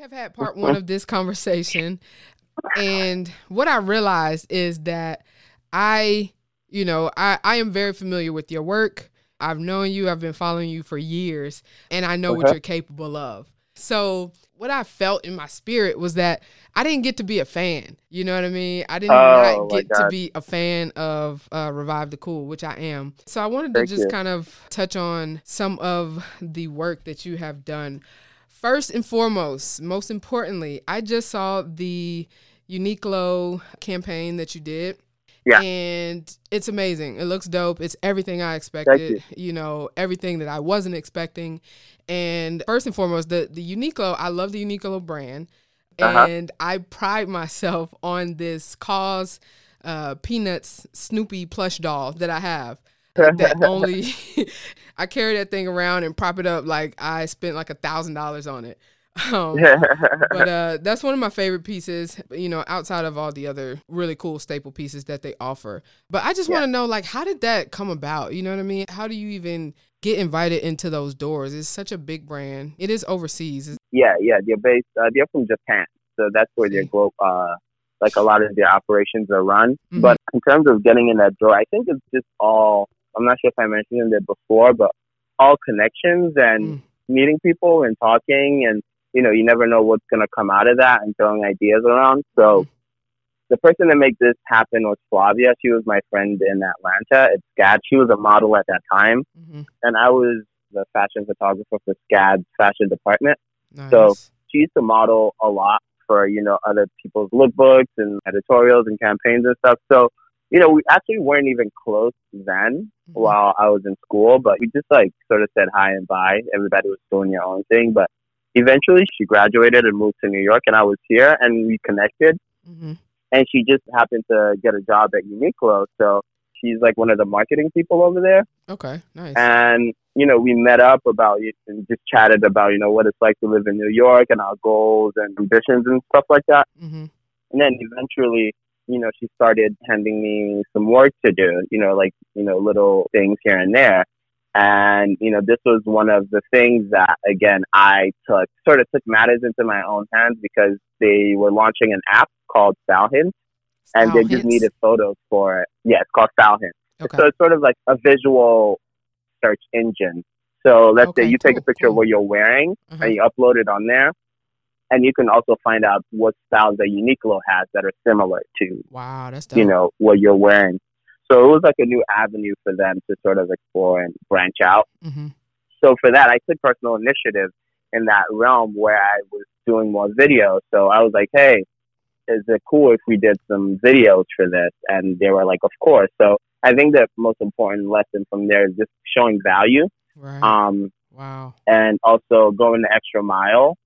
have had part one of this conversation. And what I realized is that I, you know, I, I am very familiar with your work. I've known you, I've been following you for years, and I know what you're capable of. So, what I felt in my spirit was that I didn't get to be a fan. You know what I mean? I did Oh, get to be a fan of uh, Revive the Cool, which I am. So, I wanted Thank to just you. kind of touch on some of the work that you have done. First and foremost, most importantly, I just saw the Uniqlo campaign that you did. Yeah. And it's amazing. It looks dope. It's everything I expected, you. know, everything that I wasn't expecting. And first and foremost, the the Uniqlo, I love the Uniqlo brand. Uh-huh. And I pride myself on this cause uh, Peanuts Snoopy plush doll that I have. That only I carry that thing around and prop it up like I spent like a thousand dollars on it. Um, but uh, that's one of my favorite pieces, you know, outside of all the other really cool staple pieces that they offer. But I just Yeah. want to know, like, how did that come about? You know what I mean? How do you even get invited into those doors? It's such a big brand. It is overseas. Yeah, yeah, they're based. Uh, they're from Japan, so that's where their globe, uh, like a lot of their operations are run. Mhm. But in terms of getting in that door, I think it's just all. I'm not sure if I mentioned it before, but all connections and Mm. meeting people and talking, and you know, you never know what's gonna come out of that, and throwing ideas around. So. Mhm. The person that made this happen was Flavia. She was my friend in Atlanta. It's SCAD. She was a model at that time, Mhm. and I was the fashion photographer for SCAD's fashion department Nice. So- she used to model a lot for you know other people's lookbooks and editorials and campaigns and stuff. So you know we actually weren't even close then Mhm. while I was in school, but we just like sort of said hi and bye. Everybody was doing their own thing, but eventually she graduated and moved to New York, and I was here, and we connected. Mhm. And she just happened to get a job at Uniqlo, so she's like one of the marketing people over there Okay. Nice. and you know we met up about it and just chatted about you know what it's like to live in New York and our goals and ambitions and stuff like that. Mm-hmm. And then eventually, you know, she started handing me some work to do, you know, like you know little things here and there. And you know, this was one of the things that again I took sort of took matters into my own hands because they were launching an app called Style Hints, and they just needed photos for it. Yeah, it's called Style Hints. Okay. So it's sort of like a visual search engine. So let's Okay, say you take a cool, picture of what you're wearing Uh-huh. and you upload it on there, and you can also find out what styles that Uniqlo has that are similar to Wow, that's dope. you know what you're wearing. So it was like a new avenue for them to sort of explore and branch out. hmm So for that, I took personal initiative in that realm where I was doing more videos. So I was like, hey, is it cool if we did some videos for this? And they were like, of course. So I think the most important lesson from there is just showing value Right. um, wow. and also going the extra mile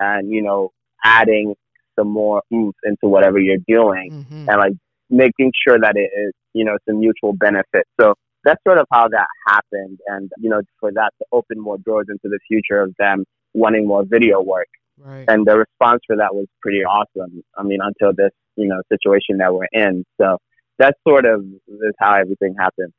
and, you know, adding some more oomph into whatever you're doing hmm and like making sure that it is, you know, it's a mutual benefit. So that's sort of how that happened. And, you know, for that to open more doors into the future of them wanting more video work. Right. And the response for that was pretty awesome. I mean, until this, you know, situation that we're in. So that's sort of is how everything happened.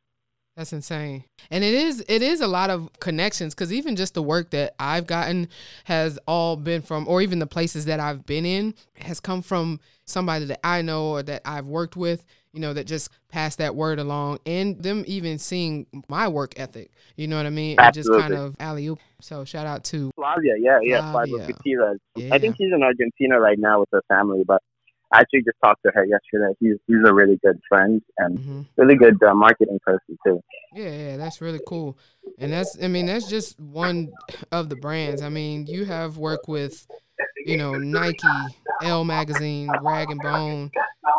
That's insane. And it is it is a lot of connections cuz even just the work that I've gotten has all been from or even the places that I've been in has come from somebody that I know or that I've worked with, you know, that just passed that word along and them even seeing my work ethic, you know what I mean? And just kind Absolutely. of alley oop. So shout out to Flavia, yeah, yeah, Flavia. Flavia Gutierrez. yeah. I think she's in Argentina right now with her family, but I actually just talked to her yesterday. He's he's a really good friend and hmm really good uh, marketing person too. Yeah, yeah, that's really cool. And that's I mean, that's just one of the brands. I mean, you have worked with, you know, Nike, Elle magazine, Rag and Bone,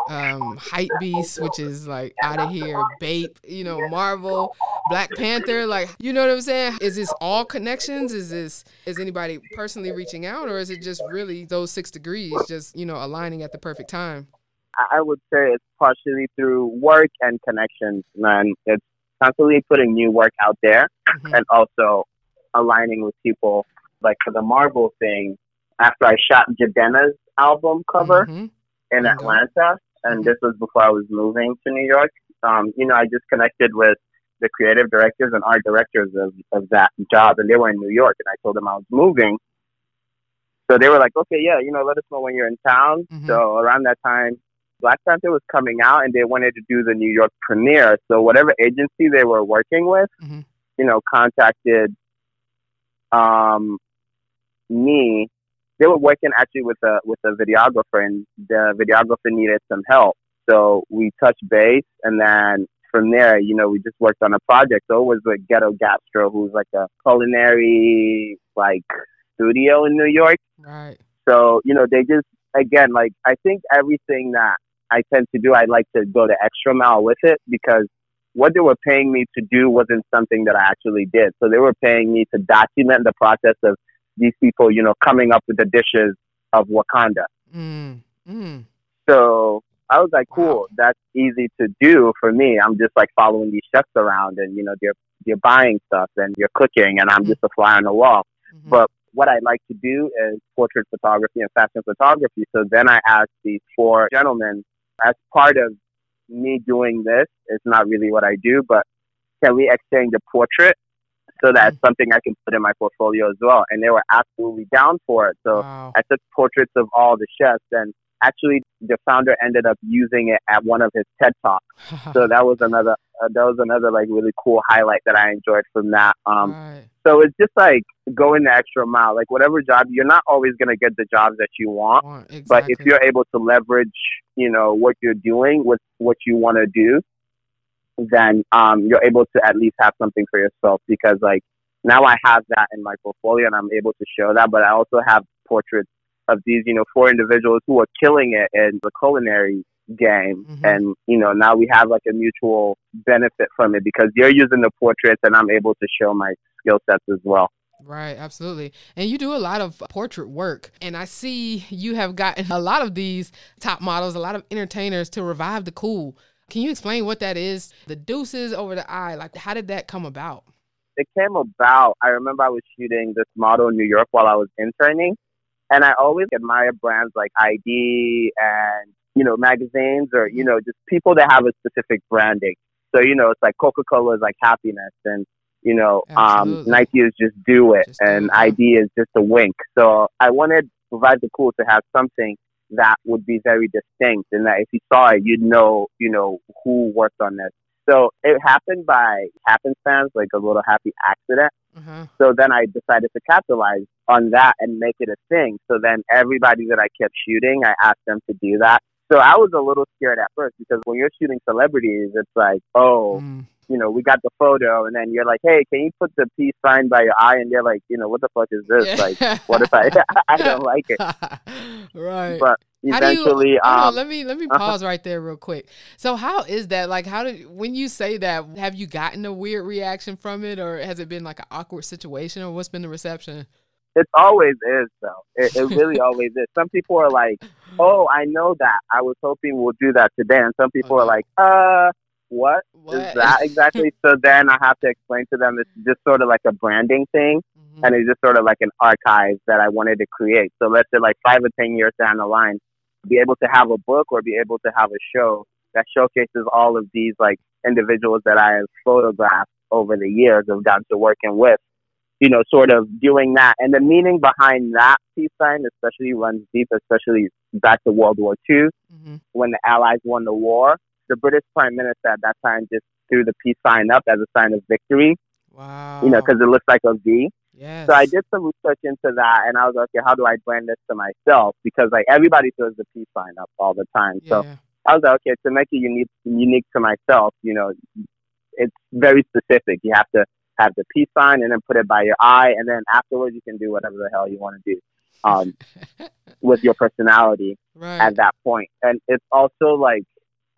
um, Hype Beast, which is like out of here, Bape, you know, Marvel, Black Panther, like you know what I'm saying? Is this all connections? Is this is anybody personally reaching out or is it just really those six degrees just, you know, aligning at the perfect time? I would say it's partially through work and connections, man. It's constantly putting new work out there Mhm. and also aligning with people. Like for the Marvel thing, after I shot Jidenna's album cover Mhm. in Okay. Atlanta, and Mhm. this was before I was moving to New York, um, you know, I just connected with the creative directors and art directors of, of that job, and they were in New York, and I told them I was moving. So they were like, okay, yeah, you know, let us know when you're in town. Mhm. So around that time, Black Panther was coming out and they wanted to do the New York premiere. So whatever agency they were working with, Mhm. you know, contacted um, me. They were working actually with a with a videographer, and the videographer needed some help. So we touched base, and then from there, you know, we just worked on a project. So it was with Ghetto Gastro, who's like a culinary like studio in New York. Right. So, you know, they just, again, like, I think everything that I tend to do, I like to go the extra mile with it because what they were paying me to do wasn't something that I actually did. So they were paying me to document the process of these people, you know, coming up with the dishes of Wakanda. Mm. Mm. So I was like, cool, Wow. that's easy to do for me. I'm just like following these chefs around and, you know, they're, they're buying stuff and you're cooking and I'm just a fly on the wall. Mhm. But what I like to do is portrait photography and fashion photography. So then I asked these four gentlemen, as part of me doing this, it's not really what I do, but can we exchange a portrait so that's mm. something I can put in my portfolio as well? And they were absolutely down for it. So wow. I took portraits of all the chefs and actually the founder ended up using it at one of his TED Talks. So that was another, uh, that was another like really cool highlight that I enjoyed from that. Um, right. so it's just like going the extra mile. Like whatever job, you're not always gonna get the jobs that you want. Want- But if you're able to leverage, you know, what you're doing with what you want to do, then um, you're able to at least have something for yourself. Because like now I have that in my portfolio and I'm able to show that. But I also have portraits of these, you know, four individuals who are killing it in the culinary game. Mhm. And you know, now we have like a mutual benefit from it because you're using the portraits and I'm able to show my skill sets as well. Right, absolutely. And you do a lot of portrait work. And I see you have gotten a lot of these top models, a lot of entertainers to revive the cool. Can you explain what that is? The deuces over the eye. Like, how did that come about? it came about. I remember I was shooting this model in New York while I was interning, and I always admire brands like i-D and you know magazines or you know just people that have a specific branding. So you know it's like Coca Cola is like happiness, and you know um, Nike is just do it, Just do and it. i-D is just a wink. So I wanted Revive the Cool to have something that would be very distinct, and that if you saw it, you'd know you know who worked on this. So it happened by happenstance, like a little happy accident. Uh-huh. So then I decided to capitalize on that and make it a thing. So then everybody that I kept shooting, I asked them to do that. So I was a little scared at first because when you're shooting celebrities, it's like, oh, Mm. You know, we got the photo, and then you're like, hey, can you put the peace sign by your eye? And they're like, you know, what the fuck is this? Yeah. Like, what if I I don't like it? right. But do you- eventually, on, um, let me let me uh-huh. pause right there real quick. So how is that? Like how did when you say that, have you gotten a weird reaction from it or has it been like an awkward situation or what's been the reception? it always is though. It, it really always is. Some people are like, oh, I know that. I was hoping we'll do that today, and some people are like, uh, what? What? is that exactly? so then I have to explain to them it's just sort of like a branding thing, Mhm. and it's just sort of like an archive that I wanted to create. So let's say like five or ten years down the line, be able to have a book or be able to have a show that showcases all of these like individuals that I have photographed over the years of gotten to working with. You know, sort of doing that, and the meaning behind that peace sign, especially runs deep, especially back to World War II Mhm. when the Allies won the war. The British Prime Minister at that time just threw the peace sign up as a sign of victory, Wow. you know, because it looks like a V. yes. So I did some research into that, and I was like, okay, how do I brand this to myself? Because like everybody throws the peace sign up all the time. So Yeah. I was like, okay, to make it unique, unique to myself, you know, it's very specific. You have to have the peace sign and then put it by your eye, and then afterwards you can do whatever the hell you want to do um, with your personality right. at that point. And it's also like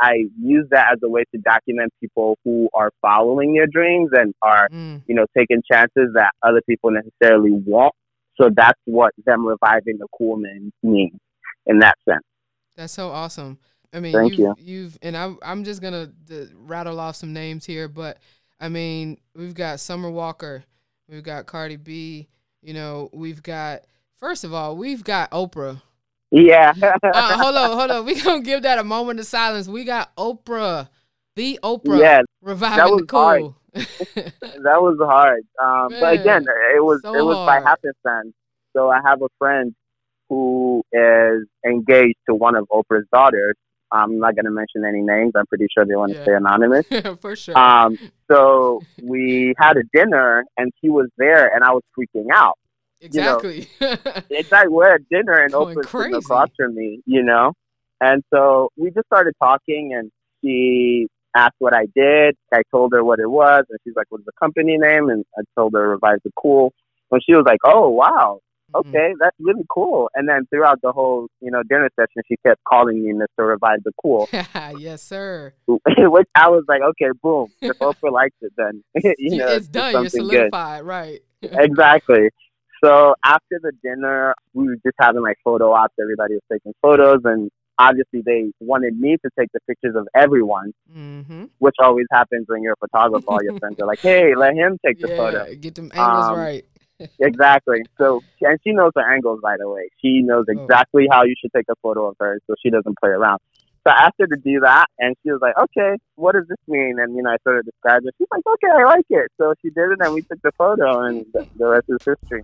I use that as a way to document people who are following their dreams and are, Mm. you know, taking chances that other people necessarily won't. So that's what them reviving the cool man means in that sense. That's so awesome. I mean, Thank you've, you've, and I'm, I'm just gonna d- rattle off some names here, but I mean, we've got Summer Walker, we've got Cardi B, you know, we've got, first of all, we've got Oprah. Yeah. Uh, hold on, hold on. We gonna give that a moment of silence. We got Oprah, the Oprah, yeah, reviving the was hard. cool. that was hard. Um, but again, it was so it was by happenstance. So I have a friend who is engaged to one of Oprah's daughters. I'm not going to mention any names. I'm pretty sure they want to Yeah. stay anonymous. For sure. Um, so we had a dinner, and she was there, and I was freaking out. Exactly. It's like we're at dinner, and Going Oprah's across from me, you know. And so we just started talking, and she asked what I did. I told her what it was, and she's like, "What's the company name?" And I told her Revive the Cool. And she was like, "Oh, wow, Mhm. okay, that's really cool." And then throughout the whole, you know, dinner session, she kept calling me Mr. Revive the Cool, yes, sir. which I was like, "Okay, boom. If Oprah likes it, then you know, it's done. You're something good." solidified, right? exactly. So after the dinner, we were just having like photo ops. Everybody was taking photos, and obviously they wanted me to take the pictures of everyone, mm-hmm. which always happens when you're a photographer. All your friends are like, "Hey, let him take the yeah, photo." get them angles Um, right. Exactly. So, and she knows her angles, by the way. She knows Oh. exactly how you should take a photo of her, so she doesn't play around. So I asked her to do that, and she was like, "Okay, what does this mean?" And you know, I sort of described it. She's like, "Okay, I like it." So she did it, and we took the photo, and the, the rest is history.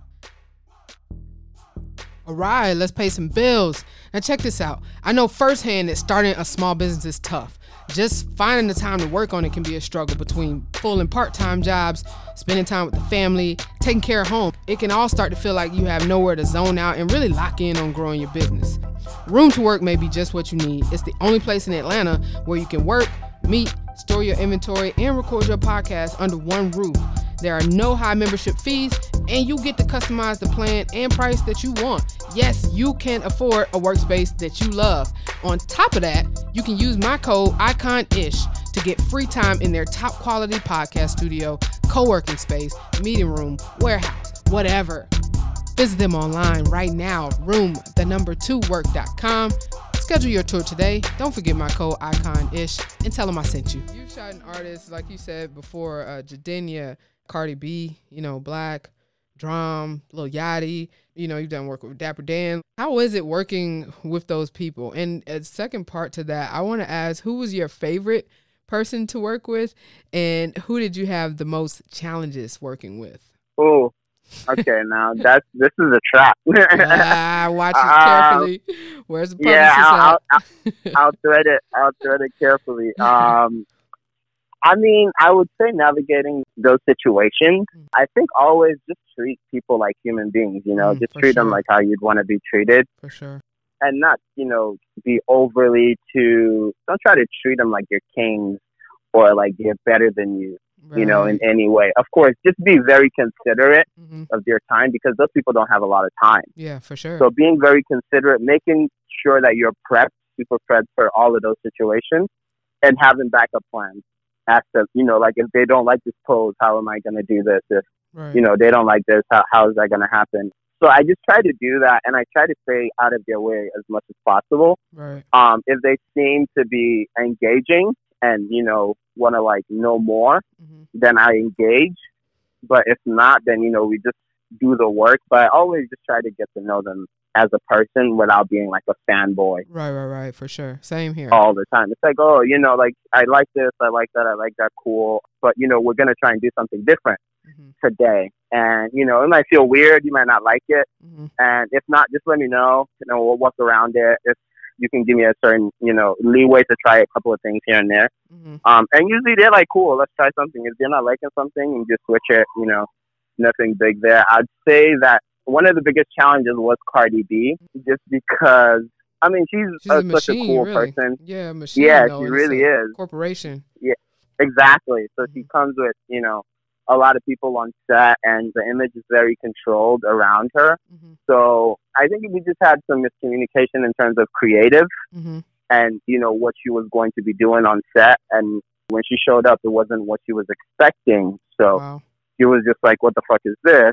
All right, let's pay some bills. Now, check this out. I know firsthand that starting a small business is tough. Just finding the time to work on it can be a struggle between full and part time jobs, spending time with the family, taking care of home. It can all start to feel like you have nowhere to zone out and really lock in on growing your business. Room to Work may be just what you need. It's the only place in Atlanta where you can work, meet, store your inventory, and record your podcast under one roof. There are no high membership fees, and you get to customize the plan and price that you want. Yes, you can afford a workspace that you love. On top of that, you can use my code ICONISH to get free time in their top quality podcast studio, co working space, meeting room, warehouse, whatever. Visit them online right now, room the number two work.com. Schedule your tour today. Don't forget my code ICONISH and tell them I sent you. You shot an artist, like you said before, uh, Jidenna, Cardi B, you know, Black, Drum, Lil Yachty. You know, you've done work with Dapper Dan. How is it working with those people? And a second part to that, I want to ask who was your favorite person to work with and who did you have the most challenges working with? Oh, okay. Now that's this is a trap. ah, watch it Um, carefully. Where's the yeah, I'll. I'll, I'll, I'll thread it. I'll thread it carefully. Um, I mean, I would say navigating those situations. I think always just treat people like human beings. You know, Mm, just treat them like how you'd want to be treated, For sure. and not you know be overly too. Don't try to treat them like you're kings or like they're better than you. You know, in any way. Of course, just be very considerate hmm of their time because those people don't have a lot of time. Yeah, for sure. So being very considerate, making sure that you're prepped, super prepped for all of those situations, and having backup plans. Ask them, you know, like if they don't like this pose, how am I going to do this? If right. you know they don't like this, how how is that going to happen? So I just try to do that, and I try to stay out of their way as much as possible. right. Um, if they seem to be engaging and you know want to like know more, hmm then I engage. But if not, then you know we just do the work. But I always just try to get to know them as a person without being like a fanboy Right, right, right. For sure. Same here. all the time. It's like, oh, you know, like I like this, I like that, I like that, cool. But you know, we're gonna try and do something different hmm today. And you know, it might feel weird, you might not like it, hmm and if not, just let me know. You know, we'll work around it. If you can give me a certain, you know, leeway to try a couple of things here and there. hmm Um, and usually they're like, cool, let's try something. If they're not liking something, you just switch it, you know, nothing big there. I'd say that one of the biggest challenges was Cardi B, just because, I mean, she's, She's a, a such a cool really. person. Yeah, machine. Yeah, though, she really a is. Corporation. Yeah, exactly. So she Mhm. comes with, you know, a lot of people on set, and the image is very controlled around her. hmm So I think we just had some miscommunication in terms of creative hmm and you know what she was going to be doing on set and when she showed up it wasn't what she was expecting so Wow. She was just like what the fuck is this?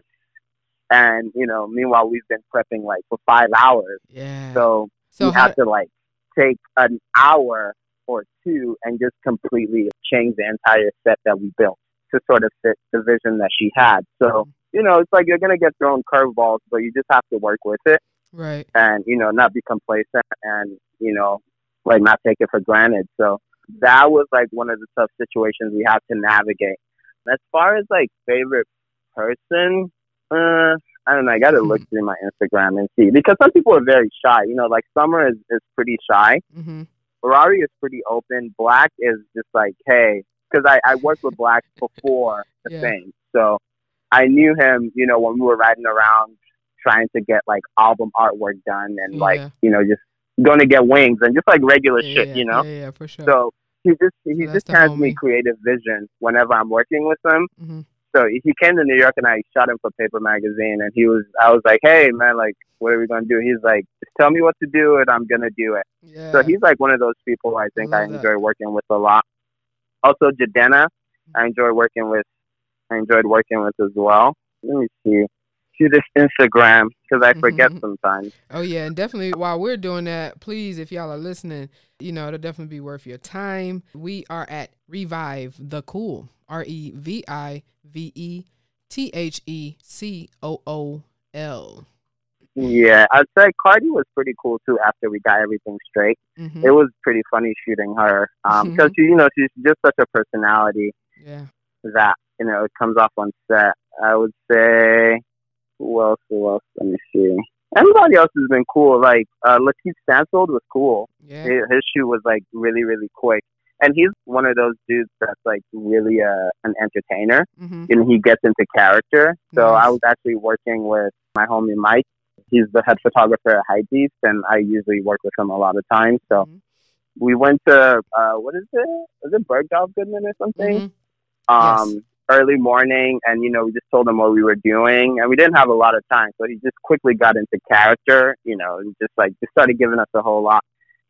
And you know meanwhile we've been prepping like for five hours. Yeah. so, So we how, had to like take an hour or two and just completely change the entire set that we built to sort of fit the vision that she had. So mm-hmm. you know it's like you're gonna get thrown curveballs but you just have to work with it. Right. and you know not be complacent and you know like not take it for granted. So that was like one of the tough situations we have to navigate as far as like favorite person uh I don't know. I got to look through my Instagram and see because some people are very shy. You know, like Summer is is pretty shy. Mm-hmm. Ferrari is pretty open. Black is just like, hey, because I I worked with Black before the Yeah. thing, so I knew him. You know, when we were riding around trying to get like album artwork done and like you know just going to get wings and just like regular Yeah, shit. yeah, You know. Yeah, yeah, for sure. So he just he that's just the hands me homie. creative vision whenever I'm working with him. hmm So he came to New York and I shot him for Paper Magazine and he was I was like, Hey man, like what are we gonna do? He's like, Just tell me what to do and I'm gonna do it. Yeah. So he's like one of those people I think I, that. enjoy working with a lot. Also Jidenna, I enjoy working with I enjoyed working with as well. Let me see. See this Instagram because I forget Mhm. sometimes. Oh yeah, and definitely while we're doing that, please, if y'all are listening, you know it'll definitely be worth your time. We are at Revive the Cool, R E V I V E T H E C O O L. Yeah, I'd say Cardi was pretty cool too after we got everything straight. Mhm. it was pretty funny shooting her because she, you know she's just such a personality Yeah. that you know it comes off on set. I would say who else? Who else? Let me see. Everybody else has been cool. Like uh, Lakeith Stanfield was cool. Yeah. His, his shoot was like really really quick, and he's one of those dudes that's like really uh, an entertainer, hmm and he gets into character. So Nice. I was actually working with my homie Mike. He's the head photographer at high Hypebeast, and I usually work with him a lot of times. So Mhm. we went to uh what is it? Is it Bergdorf Goodman or something? Mhm. Um Yes. Early morning and you know, we just told him what we were doing and we didn't have a lot of time. So he just quickly got into character, you know, and just like just started giving us a whole lot.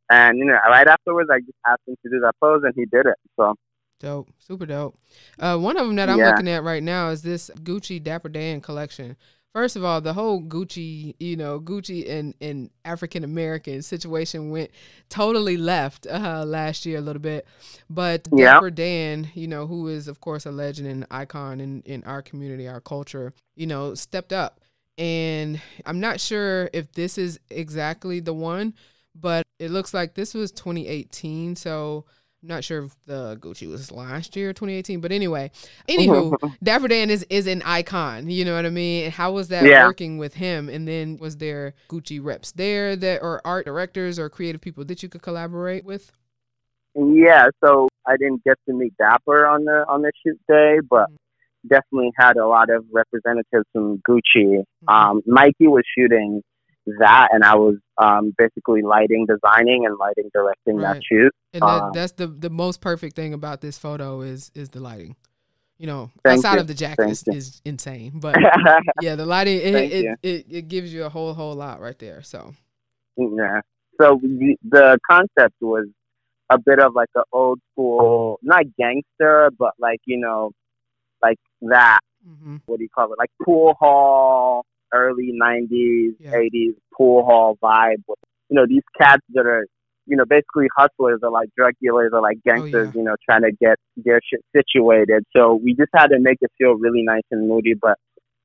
And you know, right afterwards I just asked him to do that pose and he did it. So Dope, super dope. Uh, one of them that I'm Yeah. looking at right now is this Gucci Dapper Dan collection. First of all, the whole Gucci, you know, Gucci and, and African American situation went totally left uh, last year a little bit. But Yeah. Dapper Dan, you know, who is, of course, a legend and icon in, in our community, our culture, you know, stepped up. And I'm not sure if this is exactly the one, but it looks like this was 2018. So not sure if the Gucci was last year, 2018. But anyway, anywho, Dapper Dan is, is an icon. You know what I mean? How was that Yeah. working with him? And then was there Gucci reps there that or art directors or creative people that you could collaborate with? yeah, so I didn't get to meet Dapper on the on the shoot day, but definitely had a lot of representatives from Gucci. Mhm. Um, Mikey was shooting that, and I was um, basically lighting, designing, and lighting directing Right. that shoot. And that, Um, that's the the most perfect thing about this photo is is the lighting. You know, outside you. of the jacket is, is insane, but yeah, the lighting it Thank it, it it gives you a whole whole lot right there. So yeah. So the, the concept was a bit of like an old school, not gangster, but like you know, like that. Mm-hmm. What do you call it? Like pool hall, early '90s, Yeah. '80s pool hall vibe. With, you know, these cats that are, you know, basically hustlers or like drug dealers or like gangsters. Oh, yeah. You know, trying to get their shit situated. So we just had to make it feel really nice and moody, but.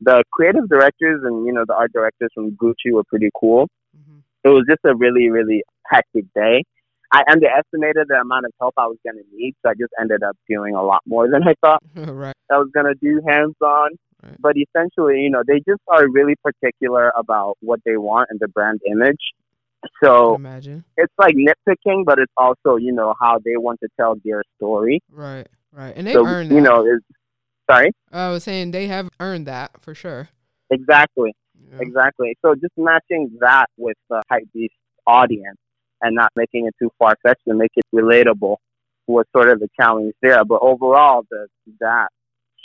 The creative directors and you know the art directors from Gucci were pretty cool hmm it was just a really, really hectic day. I underestimated the amount of help I was going to need, so I just ended up doing a lot more than I thought right. I was going to do hands on. Right. But essentially, you know, they just are really particular about what they want and the brand image. So Imagine. it's like nitpicking, but it's also, you know, how they want to tell their story. Right. Right. And they So, earned that. you know, is sorry? I was saying they have earned that for sure. Exactly. Yeah. Exactly. So just matching that with the hype beast audience and not making it too far fetched and make it relatable was sort of the challenge there. But overall, the that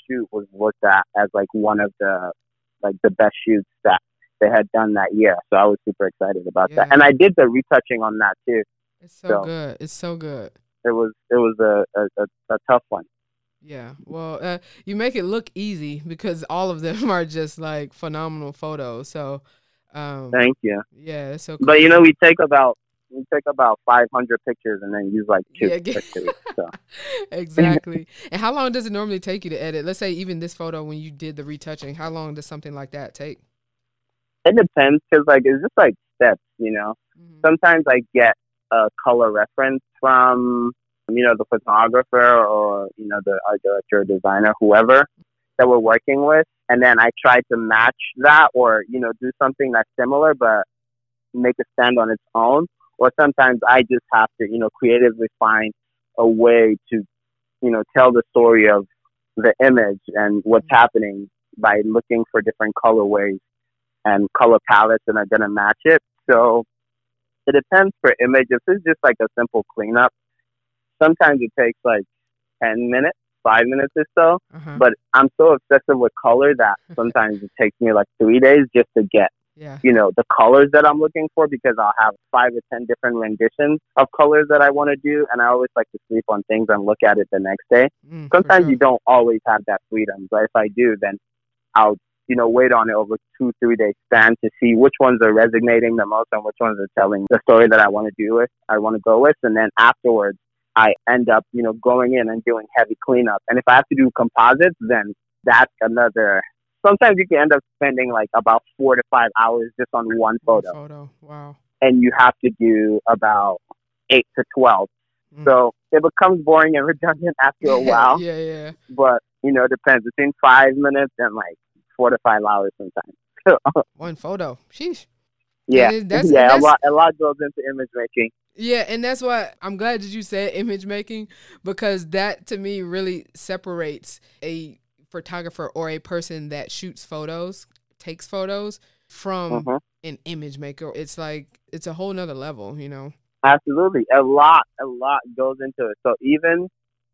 shoot was looked at as like one of the like the best shoots that they had done that year. So I was super excited about that. And I did the retouching on that too. It's so, So- good. It's so good. It was it was a a, a, a tough one. Yeah. Well, uh, you make it look easy because all of them are just like phenomenal photos. So, um, Thank you. yeah, it's so cool. But you know, we take about we take about 500 pictures and then use like two Yeah, pictures. So. exactly. and how long does it normally take you to edit? Let's say even this photo when you did the retouching, how long does something like that take? It depends because like it's just like steps, you know. Mhm. Sometimes I get a color reference from you know the photographer or you know the art director, designer, whoever that we're working with, and then I try to match that or you know do something that's similar but make it stand on its own. Or sometimes I just have to you know creatively find a way to you know tell the story of the image and what's happening by looking for different colorways and color palettes and are gonna match it. So it depends for image. If it's just like a simple cleanup, sometimes it takes like ten minutes five minutes or so. Uh-huh. But I'm so obsessive with color that sometimes it takes me like three days just to get, Yeah. you know, the colors that I'm looking for because I'll have five or ten different renditions of colors that I want to do. And I always like to sleep on things and look at it the next day. Mm, Sometimes sure. you don't always have that freedom, but if I do, then I'll, you know, wait on it over two, three day span to see which ones are resonating the most and which ones are telling the story that I want to do with, I want to go with. And then afterwards, I end up, you know, going in and doing heavy cleanup. And if I have to do composites, then that's another. Sometimes you can end up spending like about four to five hours just on one One photo, Photo. Wow. and you have to do about eight to twelve. Mm. So it becomes boring and redundant after a while. yeah, yeah. But you know, it depends between five minutes and like four to five hours sometimes. One photo. Sheesh. yeah, it- that's- yeah, that's- a lot, a lot goes into image making. Yeah, and that's why I'm glad that you said image making because that to me really separates a photographer or a person that shoots photos, takes photos from Mhm. an image maker. It's like it's a whole nother level, you know. Absolutely. A lot, a lot goes into it. So even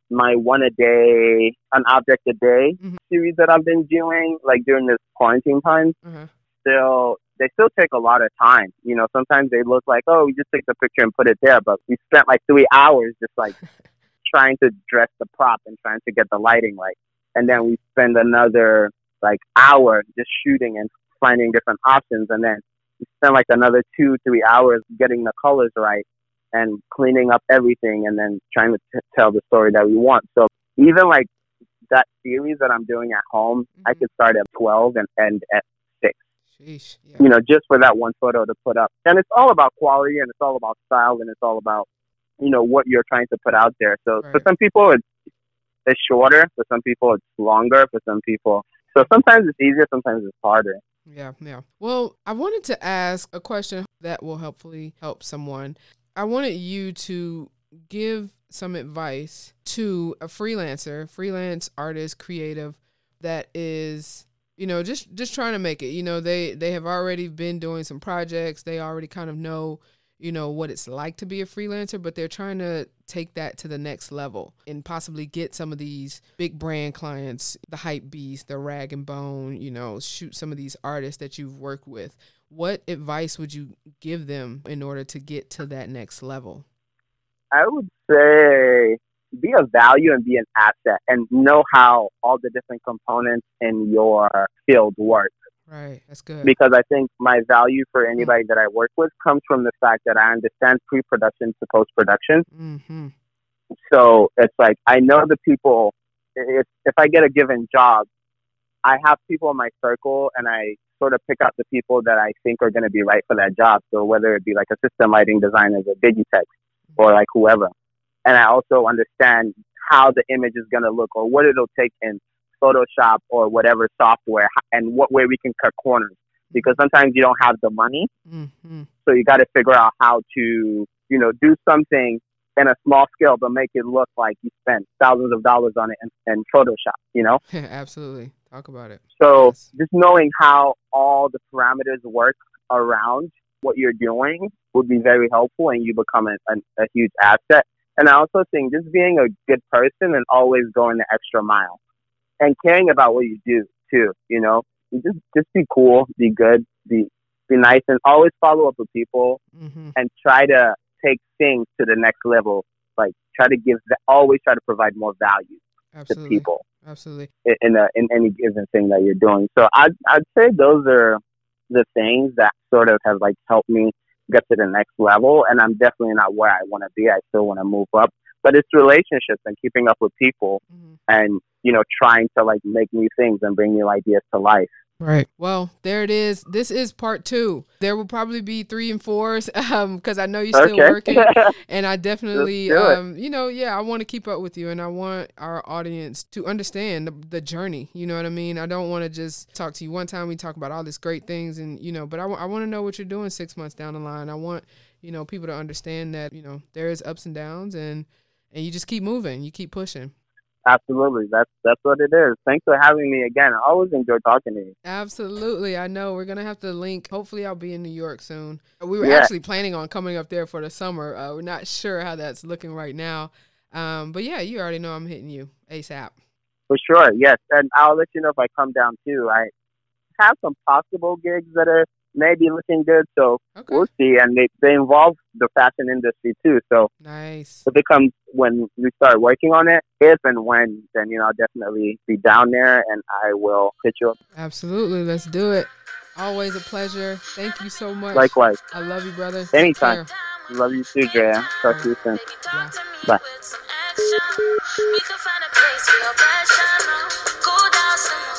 my one a day, an object a day Mhm. series that I've been doing, like during this quarantine time, Uh-huh. still, they still take a lot of time. You know, sometimes they look like, oh, we just take the picture and put it there, but we spent like three hours just like trying to dress the prop and trying to get the lighting right. And then we spend another like hour just shooting and finding different options. And then we spend like another two, three hours getting the colors right and cleaning up everything and then trying to t- tell the story that we want. So even like that series that I'm doing at home, I Mhm. could start at 12 and end at Sheesh. Yeah. you know, just for that one photo to put up. And it's all about quality and it's all about style and it's all about, you know, what you're trying to put out there. So for some people, it's, it's shorter. For some people, it's longer. For some people, so sometimes it's easier, sometimes it's harder. Yeah, yeah. Well, I wanted to ask a question that will hopefully help someone. I wanted you to give some advice to a freelancer, freelance artist, creative that is, you know, just just trying to make it. You know, they they have already been doing some projects. They already kind of know, you know, what it's like to be a freelancer, but they're trying to take that to the next level and possibly get some of these big brand clients, the hype beast, the rag and bone, you know, shoot some of these artists that you've worked with. What advice would you give them in order to get to that next level? I would say be a value and be an asset and know how all the different components in your field work. Right. That's good. because I think my value for anybody that I work with comes from the fact that I understand pre-production to post-production. mm-hmm. So it's like I know the people. If if I get a given job, I have people in my circle, and I sort of pick out the people that I think are going to be right for that job. So whether it be like assistant lighting designers or Digitech or like whoever, and I also understand how the image is going to look or what it'll take in Photoshop or whatever software, and what way we can cut corners. Because sometimes you don't have the money, Mm-hmm. so you got to figure out how to, you know, do something in a small scale, but make it look like you spent thousands of dollars on it in, in Photoshop, you know? Absolutely. Talk about it. So Yes. just knowing how all the parameters work around what you're doing would be very helpful and you become a, a, a huge asset. And I also think just being a good person and always going the extra mile and caring about what you do too, you know? You just, just be cool, be good, be, be nice and always follow up with people Mm-hmm. and try to take things to the next level. Like try to give, always try to provide more value to people Absolutely. in in, a, in any given thing that you're doing. So I'd I'd say those are the things that sort of have like helped me get to the next level. And I'm definitely not where I want to be. I still want to move up, but it's relationships and keeping up with people Mm-hmm. and you know trying to like make new things and bring new ideas to life. Right. Well, there it is. This is part two. There will probably be three and fours um because I know you're still Okay. working and I definitely do it. um you know yeah I want to keep up with you and I want our audience to understand the, the journey. You know what I mean? I don't want to just talk to you one time we talk about all these great things and you know but I, want to know what you're doing six months down the line. I want you know people to understand that you know there is ups and downs and and you just keep moving. You keep pushing. Absolutely. That's that's what it is. Thanks for having me again. I always enjoy talking to you. Absolutely. I know. We're going to have to link. Hopefully, I'll be in New York soon. We were Yeah. actually planning on coming up there for the summer. Uh, we're not sure how that's looking right now. Um, but yeah, you already know I'm hitting you ASAP. For sure, yes. And I'll let you know if I come down too. I have some possible gigs that are maybe looking good, so Okay. we'll see. And they, they involve the fashion industry too. So Nice. if it comes when we start working on it, if and when, then you know I'll definitely be down there and I will hit you up. Absolutely. Let's do it. Always a pleasure. Thank you so much. Likewise. I love you, brother. Anytime. Love you too, Drea. Talk to you soon. Yeah. Bye. We could find a place for your passion. Go down some